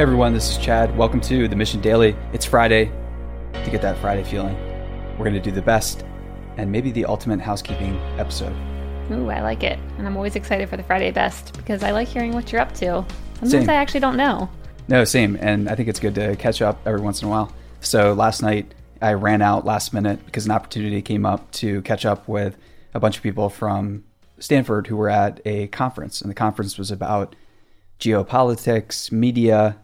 Hey everyone, this is Chad. Welcome to the Mission Daily. It's Friday. To get that Friday feeling, we're going to do the best and maybe the ultimate housekeeping episode. Ooh, I like it. And I'm always excited for the Friday best because I like hearing what you're up to. Sometimes Same. I actually don't know. No, same. And I think it's good to catch up every once in a while. So last night, I ran out last minute because an opportunity came up to catch up with a bunch of people from Stanford who were at a conference. And the conference was about geopolitics, media,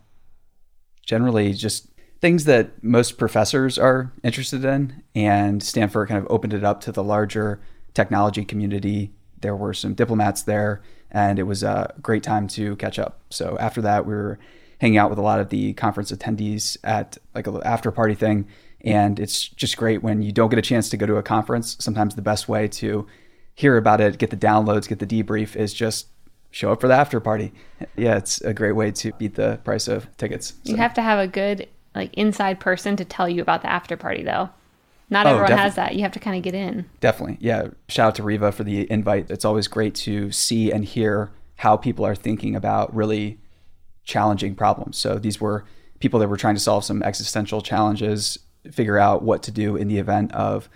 generally just things that most professors are interested in. And Stanford kind of opened it up to the larger technology community. There were some diplomats there, and it was a great time to catch up. So after that, we were hanging out with a lot of the conference attendees at like a after party thing. And it's just great when you don't get a chance to go to a conference. Sometimes the best way to hear about it, get the downloads, get the debrief is just show up for the after party. Yeah, it's a great way to beat the price of tickets. You have to have a good like inside person to tell you about the after party though. Not Oh, everyone has that. You have to kind of get in. Definitely. Yeah. Shout out to Riva for the invite. It's always great to see and hear how people are thinking about really challenging problems. So these were people that were trying to solve some existential challenges, figure out what to do in the event of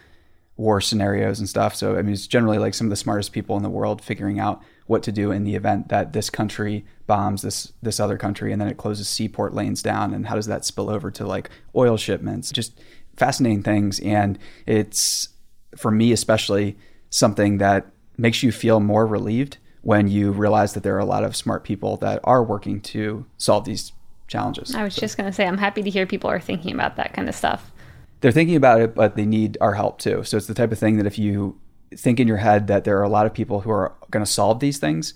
war scenarios and stuff. So I mean, it's generally like some of the smartest people in the world figuring out what to do in the event that this country bombs this this other country and then it closes seaport lanes down and how does that spill over to like oil shipments? Just fascinating things and it's for me especially something that makes you feel more relieved when you realize that there are a lot of smart people that are working to solve these challenges. I was just going to say I'm happy to hear people are thinking about that kind of stuff. they're thinking about it, but they need our help too. So it's the type of thing that if you think in your head that there are a lot of people who are going to solve these things,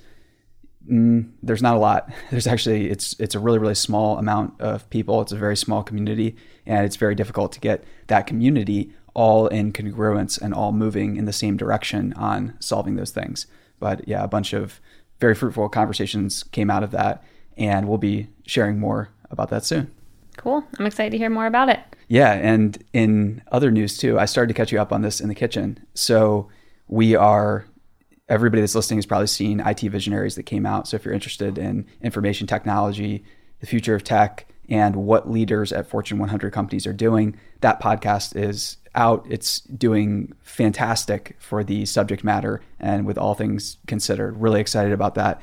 mm, there's not a lot. There's actually it's it's a really really small amount of people. It's a very small community, and it's very difficult to get that community all in congruence and all moving in the same direction on solving those things. But yeah, a bunch of very fruitful conversations came out of that, and we'll be sharing more about that soon. Cool. I'm excited to hear more about it. Yeah, and in other news too, I started to catch you up on this in the kitchen. So we are everybody that's listening has probably seen IT Visionaries that came out. So if you're interested in information technology, the future of tech, and what leaders at Fortune 100 companies are doing, that podcast is out. It's doing fantastic for the subject matter and with all things considered. Really excited about that.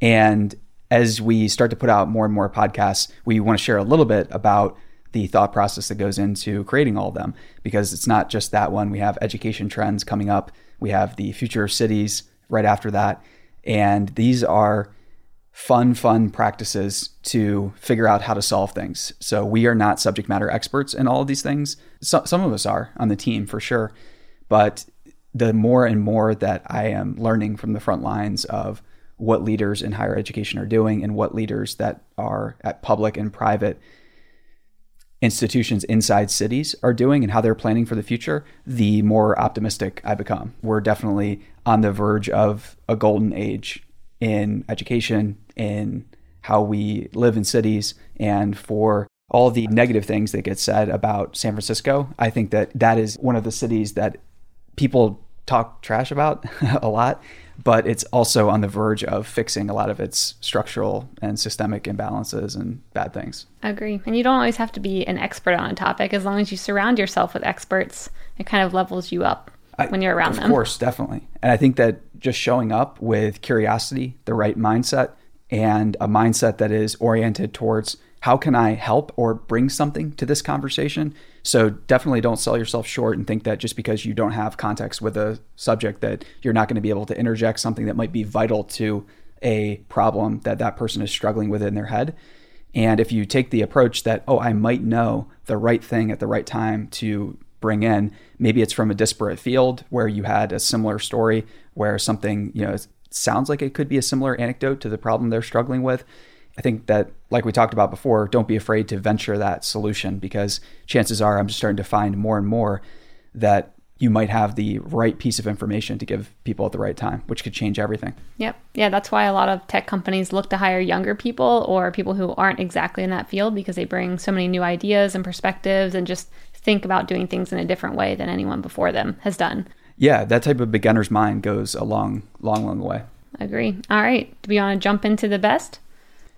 And as we start to put out more and more podcasts, we want to share a little bit about the thought process that goes into creating all of them because it's not just that one. We have education trends coming up, we have the future of cities right after that. And these are fun, fun practices to figure out how to solve things. So we are not subject matter experts in all of these things. So, some of us are on the team for sure. But the more and more that I am learning from the front lines of what leaders in higher education are doing and what leaders that are at public and private institutions inside cities are doing and how they're planning for the future, the more optimistic I become. We're definitely on the verge of a golden age in education, in how we live in cities, and for all the negative things that get said about San Francisco. I think that that is one of the cities that people talk trash about a lot, but it's also on the verge of fixing a lot of its structural and systemic imbalances and bad things. I agree. And you don't always have to be an expert on a topic. As long as you surround yourself with experts, it kind of levels you up I- when you're around of them. Of course, definitely. And I think that just showing up with curiosity, the right mindset, and a mindset that is oriented towards how can I help or bring something to this conversation. So definitely don't sell yourself short and think that just because you don't have context with a subject that you're not going to be able to interject something that might be vital to a problem that that person is struggling with in their head. And if you take the approach that, oh, I might know the right thing at the right time to bring in, maybe it's from a disparate field where you had a similar story where something, you know, sounds like it could be a similar anecdote to the problem they're struggling with. I think that, like we talked about before, don't be afraid to venture that solution because chances are I'm just starting to find more and more that you might have the right piece of information to give people at the right time, which could change everything. Yep. Yeah, that's why a lot of tech companies look to hire younger people or people who aren't exactly in that field because they bring so many new ideas and perspectives and just think about doing things in a different way than anyone before them has done. Yeah, that type of beginner's mind goes a long, long, long way. Agree. All right. Do we want to jump into the best?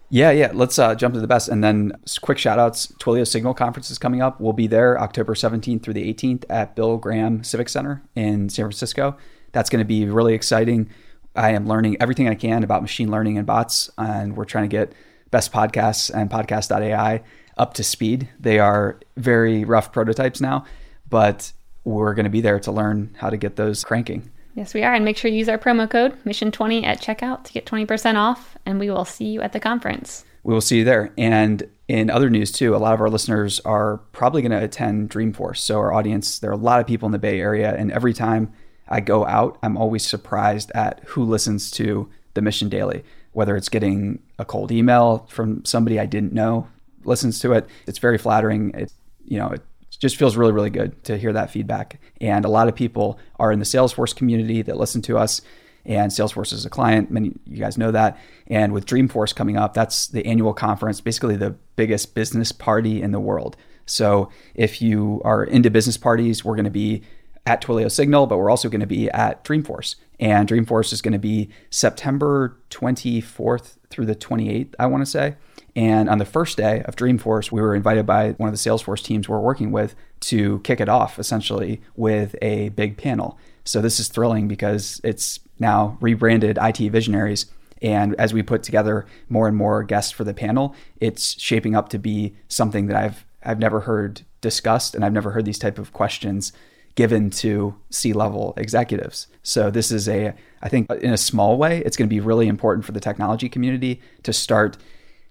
Yeah, yeah. Let's uh, jump to the best. And then quick shout outs Twilio Signal Conference is coming up. We'll be there October 17th through the 18th at Bill Graham Civic Center in San Francisco. That's going to be really exciting. I am learning everything I can about machine learning and bots, and we're trying to get best podcasts and podcast.ai up to speed. They are very rough prototypes now, but we're going to be there to learn how to get those cranking. Yes, we are. And make sure you use our promo code Mission20 at checkout to get 20% off. And we will see you at the conference. We will see you there. And in other news, too, a lot of our listeners are probably going to attend Dreamforce. So, our audience, there are a lot of people in the Bay Area. And every time I go out, I'm always surprised at who listens to the Mission Daily, whether it's getting a cold email from somebody I didn't know listens to it. It's very flattering. It, you know, it just feels really, really good to hear that feedback. And a lot of people are in the Salesforce community that listen to us. And Salesforce is a client. Many you guys know that. And with Dreamforce coming up, that's the annual conference, basically the biggest business party in the world. So if you are into business parties, we're going to be at Twilio Signal, but we're also going to be at Dreamforce. And Dreamforce is going to be September 24th through the 28th, I want to say. And on the first day of Dreamforce, we were invited by one of the Salesforce teams we're working with to kick it off essentially with a big panel. So this is thrilling because it's now rebranded IT Visionaries. And as we put together more and more guests for the panel, it's shaping up to be something that I've I've never heard discussed and I've never heard these type of questions given to C-level executives. So this is a I think in a small way, it's going to be really important for the technology community to start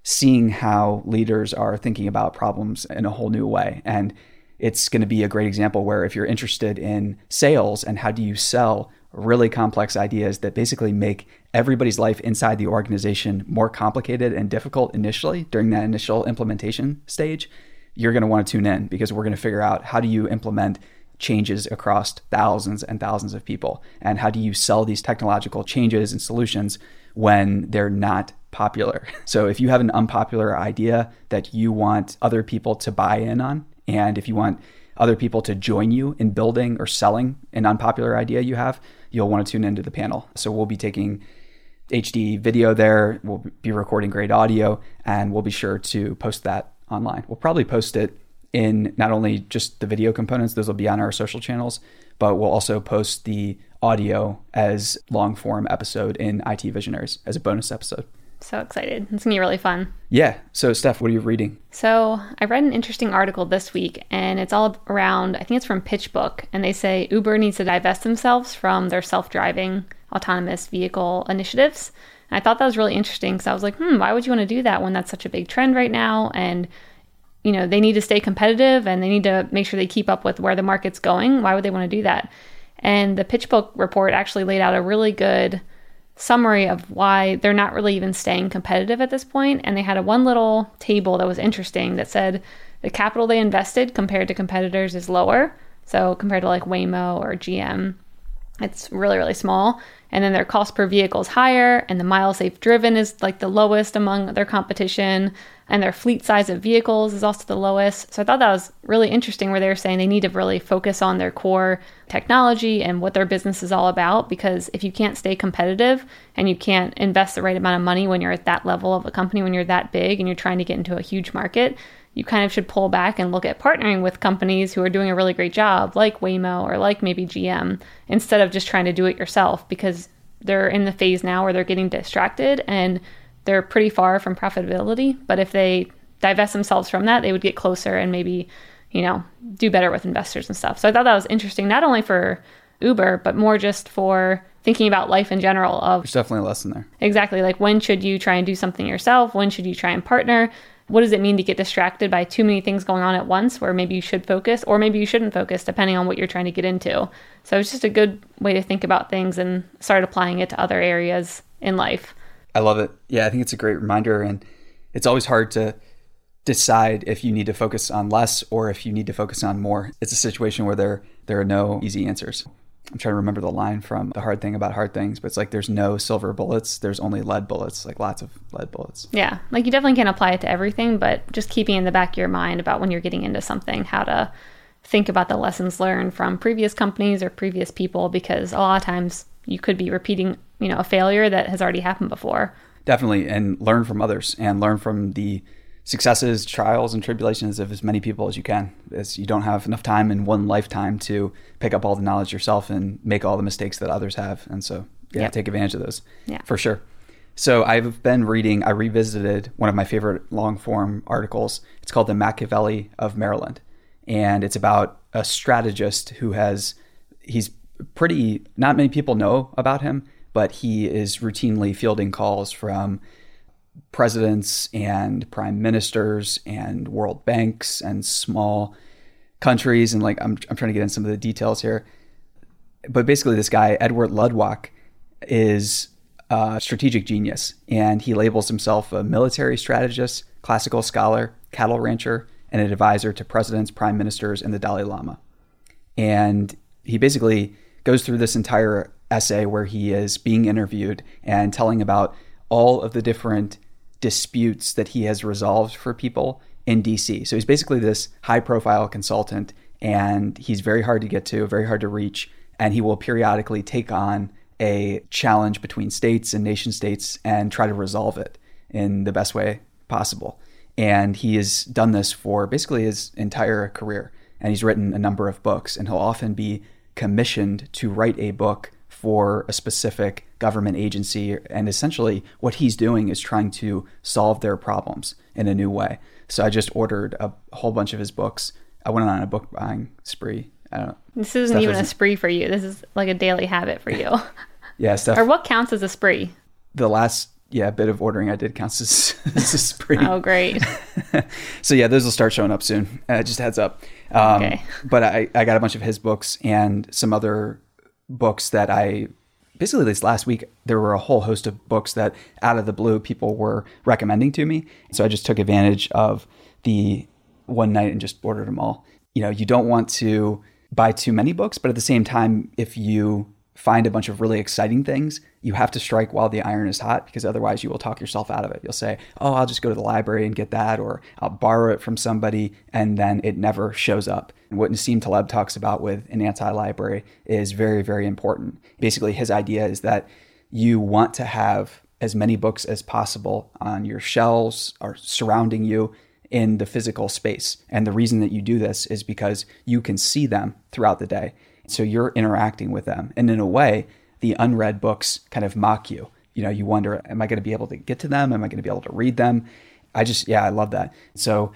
seeing how leaders are thinking about problems in a whole new way. And it's going to be a great example where if you're interested in sales and how do you sell really complex ideas that basically make everybody's life inside the organization more complicated and difficult initially during that initial implementation stage, you're going to want to tune in because we're going to figure out how do you implement changes across thousands and thousands of people and how do you sell these technological changes and solutions when they're not popular. So if you have an unpopular idea that you want other people to buy in on, and if you want other people to join you in building or selling an unpopular idea you have, you'll want to tune into the panel. So we'll be taking HD video there, we'll be recording great audio, and we'll be sure to post that online. We'll probably post it in not only just the video components, those will be on our social channels, but we'll also post the audio as long form episode in IT Visionaries as a bonus episode. So excited. It's going to be really fun. Yeah. So, Steph, what are you reading? So, I read an interesting article this week, and it's all around, I think it's from PitchBook, and they say Uber needs to divest themselves from their self driving autonomous vehicle initiatives. And I thought that was really interesting because I was like, hmm, why would you want to do that when that's such a big trend right now? And, you know, they need to stay competitive and they need to make sure they keep up with where the market's going. Why would they want to do that? And the PitchBook report actually laid out a really good summary of why they're not really even staying competitive at this point. And they had a one little table that was interesting that said the capital they invested compared to competitors is lower. So compared to like Waymo or GM, it's really, really small. And then their cost per vehicle is higher, and the miles they've driven is like the lowest among their competition and their fleet size of vehicles is also the lowest. So I thought that was really interesting where they were saying they need to really focus on their core technology and what their business is all about because if you can't stay competitive and you can't invest the right amount of money when you're at that level of a company when you're that big and you're trying to get into a huge market, you kind of should pull back and look at partnering with companies who are doing a really great job like Waymo or like maybe GM instead of just trying to do it yourself because they're in the phase now where they're getting distracted and they're pretty far from profitability. But if they divest themselves from that, they would get closer and maybe, you know, do better with investors and stuff. So I thought that was interesting, not only for Uber, but more just for thinking about life in general. Of there's definitely a lesson there. Exactly, like when should you try and do something yourself? When should you try and partner? What does it mean to get distracted by too many things going on at once, where maybe you should focus, or maybe you shouldn't focus, depending on what you're trying to get into. So it's just a good way to think about things and start applying it to other areas in life. I love it. Yeah, I think it's a great reminder. And it's always hard to decide if you need to focus on less or if you need to focus on more. It's a situation where there there are no easy answers. I'm trying to remember the line from the hard thing about hard things, but it's like there's no silver bullets, there's only lead bullets, like lots of lead bullets. Yeah. Like you definitely can't apply it to everything, but just keeping in the back of your mind about when you're getting into something, how to think about the lessons learned from previous companies or previous people because a lot of times you could be repeating you know a failure that has already happened before definitely, and learn from others and learn from the successes, trials, and tribulations of as many people as you can. As you don't have enough time in one lifetime to pick up all the knowledge yourself and make all the mistakes that others have. And so, yeah, Yep. take advantage of those. Yeah. for sure. So I've been reading. I revisited one of my favorite long form articles. It's called "The Machiavelli of Maryland," and it's about a strategist who has. He's pretty. Not many people know about him, but he is routinely fielding calls from presidents and prime ministers and world banks and small countries and like I'm I'm trying to get in some of the details here. But basically this guy Edward Luttwak is a strategic genius and he labels himself a military strategist, classical scholar, cattle rancher, and an advisor to presidents, prime ministers, and the Dalai Lama. And he basically goes through this entire essay where he is being interviewed and telling about all of the different disputes that he has resolved for people in DC. So he's basically this high profile consultant and he's very hard to get to, very hard to reach, and he will periodically take on a challenge between states and nation states and try to resolve it in the best way possible. And he has done this for basically his entire career. And he's written a number of books, and he'll often be commissioned to write a book for a specific government agency. And essentially, what he's doing is trying to solve their problems in a new way. So I just ordered a whole bunch of his books. I went on a book buying spree. I don't know. This isn't Stuff even a isn't- spree for you. This is like a daily habit for you. Yeah, stuff. or what counts as a spree? the last yeah bit of ordering I did counts as, as a spree. Oh, great. so yeah, those will start showing up soon. Uh, just heads up. Um, Okay. But I, I got a bunch of his books and some other books that I basically this last week there were a whole host of books that out of the blue people were recommending to me. So I just took advantage of the one night and just ordered them all. You know, you don't want to buy too many books, but at the same time, if you find a bunch of really exciting things, you have to strike while the iron is hot because otherwise you will talk yourself out of it. You'll say, "Oh, I'll just go to the library and get that," or "I'll borrow it from somebody," and then it never shows up. And what Nassim Taleb talks about with an anti-library is very, very important. Basically, his idea is that you want to have as many books as possible on your shelves or surrounding you in the physical space. And the reason that you do this is because you can see them throughout the day. So you're interacting with them. And in a way, the unread books kind of mock you. You know, you wonder, am I going to be able to get to them? Am I going to be able to read them? I just, yeah, I love that. So,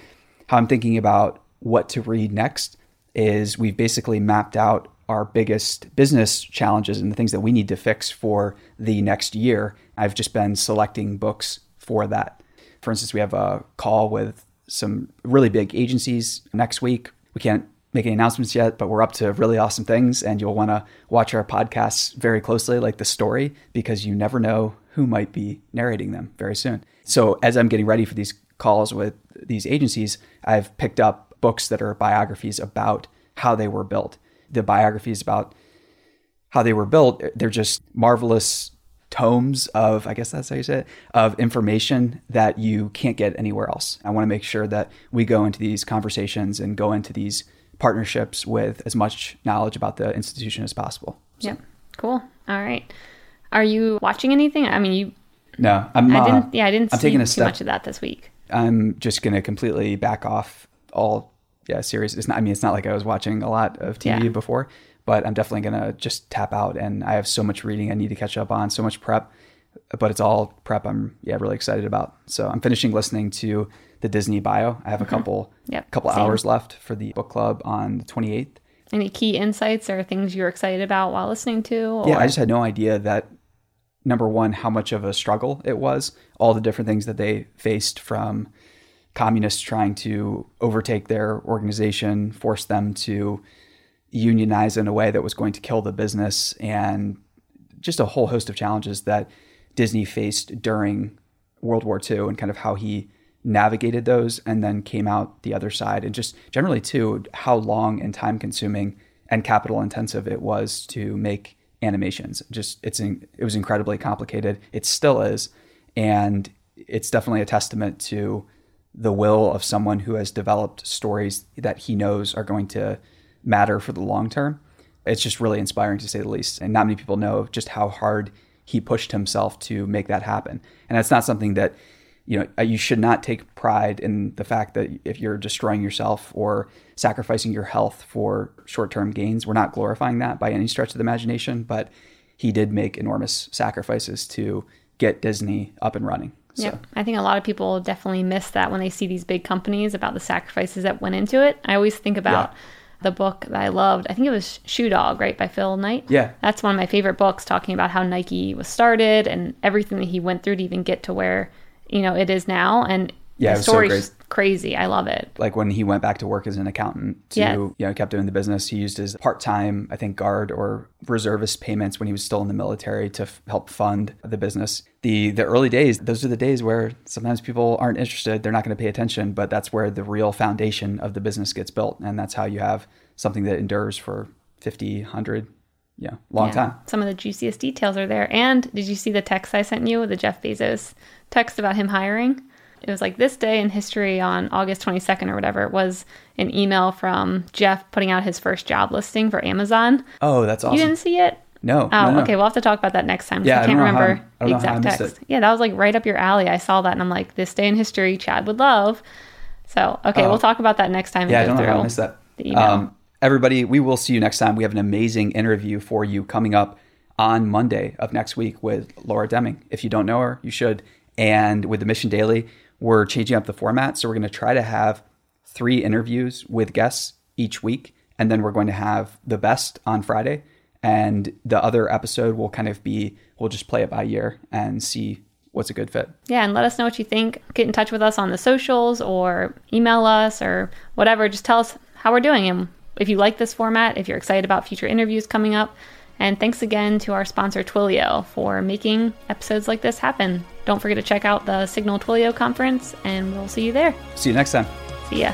how I'm thinking about what to read next is we've basically mapped out our biggest business challenges and the things that we need to fix for the next year. I've just been selecting books for that. For instance, we have a call with some really big agencies next week. We can't make any announcements yet, but we're up to really awesome things. And you'll want to watch our podcasts very closely, like the story, because you never know who might be narrating them very soon. So, as I'm getting ready for these calls with these agencies, I've picked up books that are biographies about how they were built. The biographies about how they were built, they're just marvelous tomes of, I guess that's how you say it, of information that you can't get anywhere else. I want to make sure that we go into these conversations and go into these partnerships with as much knowledge about the institution as possible. So, Yep. Cool. All right. Are you watching anything? I mean, you. No, I'm. I uh, didn't. Yeah, I didn't I'm see taking a too step. much of that this week. I'm just gonna completely back off all yeah series. It's not. I mean, it's not like I was watching a lot of TV Yeah. before, but I'm definitely gonna just tap out. And I have so much reading I need to catch up on, so much prep. But it's all prep. I'm yeah really excited about. So I'm finishing listening to the Disney bio. I have a couple Mm-hmm. Yep, couple same. hours left for the book club on the 28th. Any key insights or things you're excited about while listening to? Or, Yeah, I just had no idea that number one, how much of a struggle it was, all the different things that they faced from communists trying to overtake their organization, force them to unionize in a way that was going to kill the business, and just a whole host of challenges that Disney faced during World War II and kind of how he navigated those and then came out the other side. And just generally too how long and time consuming and capital intensive it was to make animations. Just it's in, it was incredibly complicated. It still is. And it's definitely a testament to the will of someone who has developed stories that he knows are going to matter for the long term it's just really inspiring to say the least and not many people know just how hard he pushed himself to make that happen. And that's not something that you know uh, you should not take pride in the fact that if you're destroying yourself or sacrificing your health for short-term gains we're not glorifying that by any stretch of the imagination but he did make enormous sacrifices to get disney up and running so. Yeah, I think a lot of people definitely miss that when they see these big companies about the sacrifices that went into it. I always think about yeah. The book that I loved. I think it was Shoe Dog, right, by Phil Knight. Yeah. That's one of my favorite books talking about how Nike was started and everything that he went through to even get to where you know it is now and yeah, the story's so crazy. I love it. Like when he went back to work as an accountant to, yeah. you know, kept doing the business. He used his part-time, I think, guard or reservist payments when he was still in the military to f- help fund the business. The the early days, those are the days where sometimes people aren't interested. They're not going to pay attention, but that's where the real foundation of the business gets built. And that's how you have something that endures for 50, 100, yeah, long yeah. time. Some of the juiciest details are there. And did you see the text I sent you, the Jeff Bezos text about him hiring? It was like this day in history on August 22nd or whatever. It was an email from Jeff putting out his first job listing for Amazon. Oh, that's awesome. You didn't see it? No. Oh, no, no. okay. We'll have to talk about that next time. Yeah, I can't I remember how, the exact text. Yeah, that was like right up your alley. I saw that and I'm like, this day in history, Chad would love. So, okay, oh. we'll talk about that next time. Yeah, I don't know how I missed that. Um, everybody, we will see you next time. We have an amazing interview for you coming up on Monday of next week with Laura Deming. If you don't know her, you should. And with the Mission Daily, we're changing up the format. So we're going to try to have three interviews with guests each week. And then we're going to have the best on Friday. And the other episode will kind of be, we'll just play it by year and see what's a good fit. Yeah, and let us know what you think. Get in touch with us on the socials or email us or whatever. Just tell us how we're doing. And if you like this format, if you're excited about future interviews coming up, and thanks again to our sponsor Twilio for making episodes like this happen. Don't forget to check out the Signal Twilio conference, and we'll see you there. See you next time. See ya.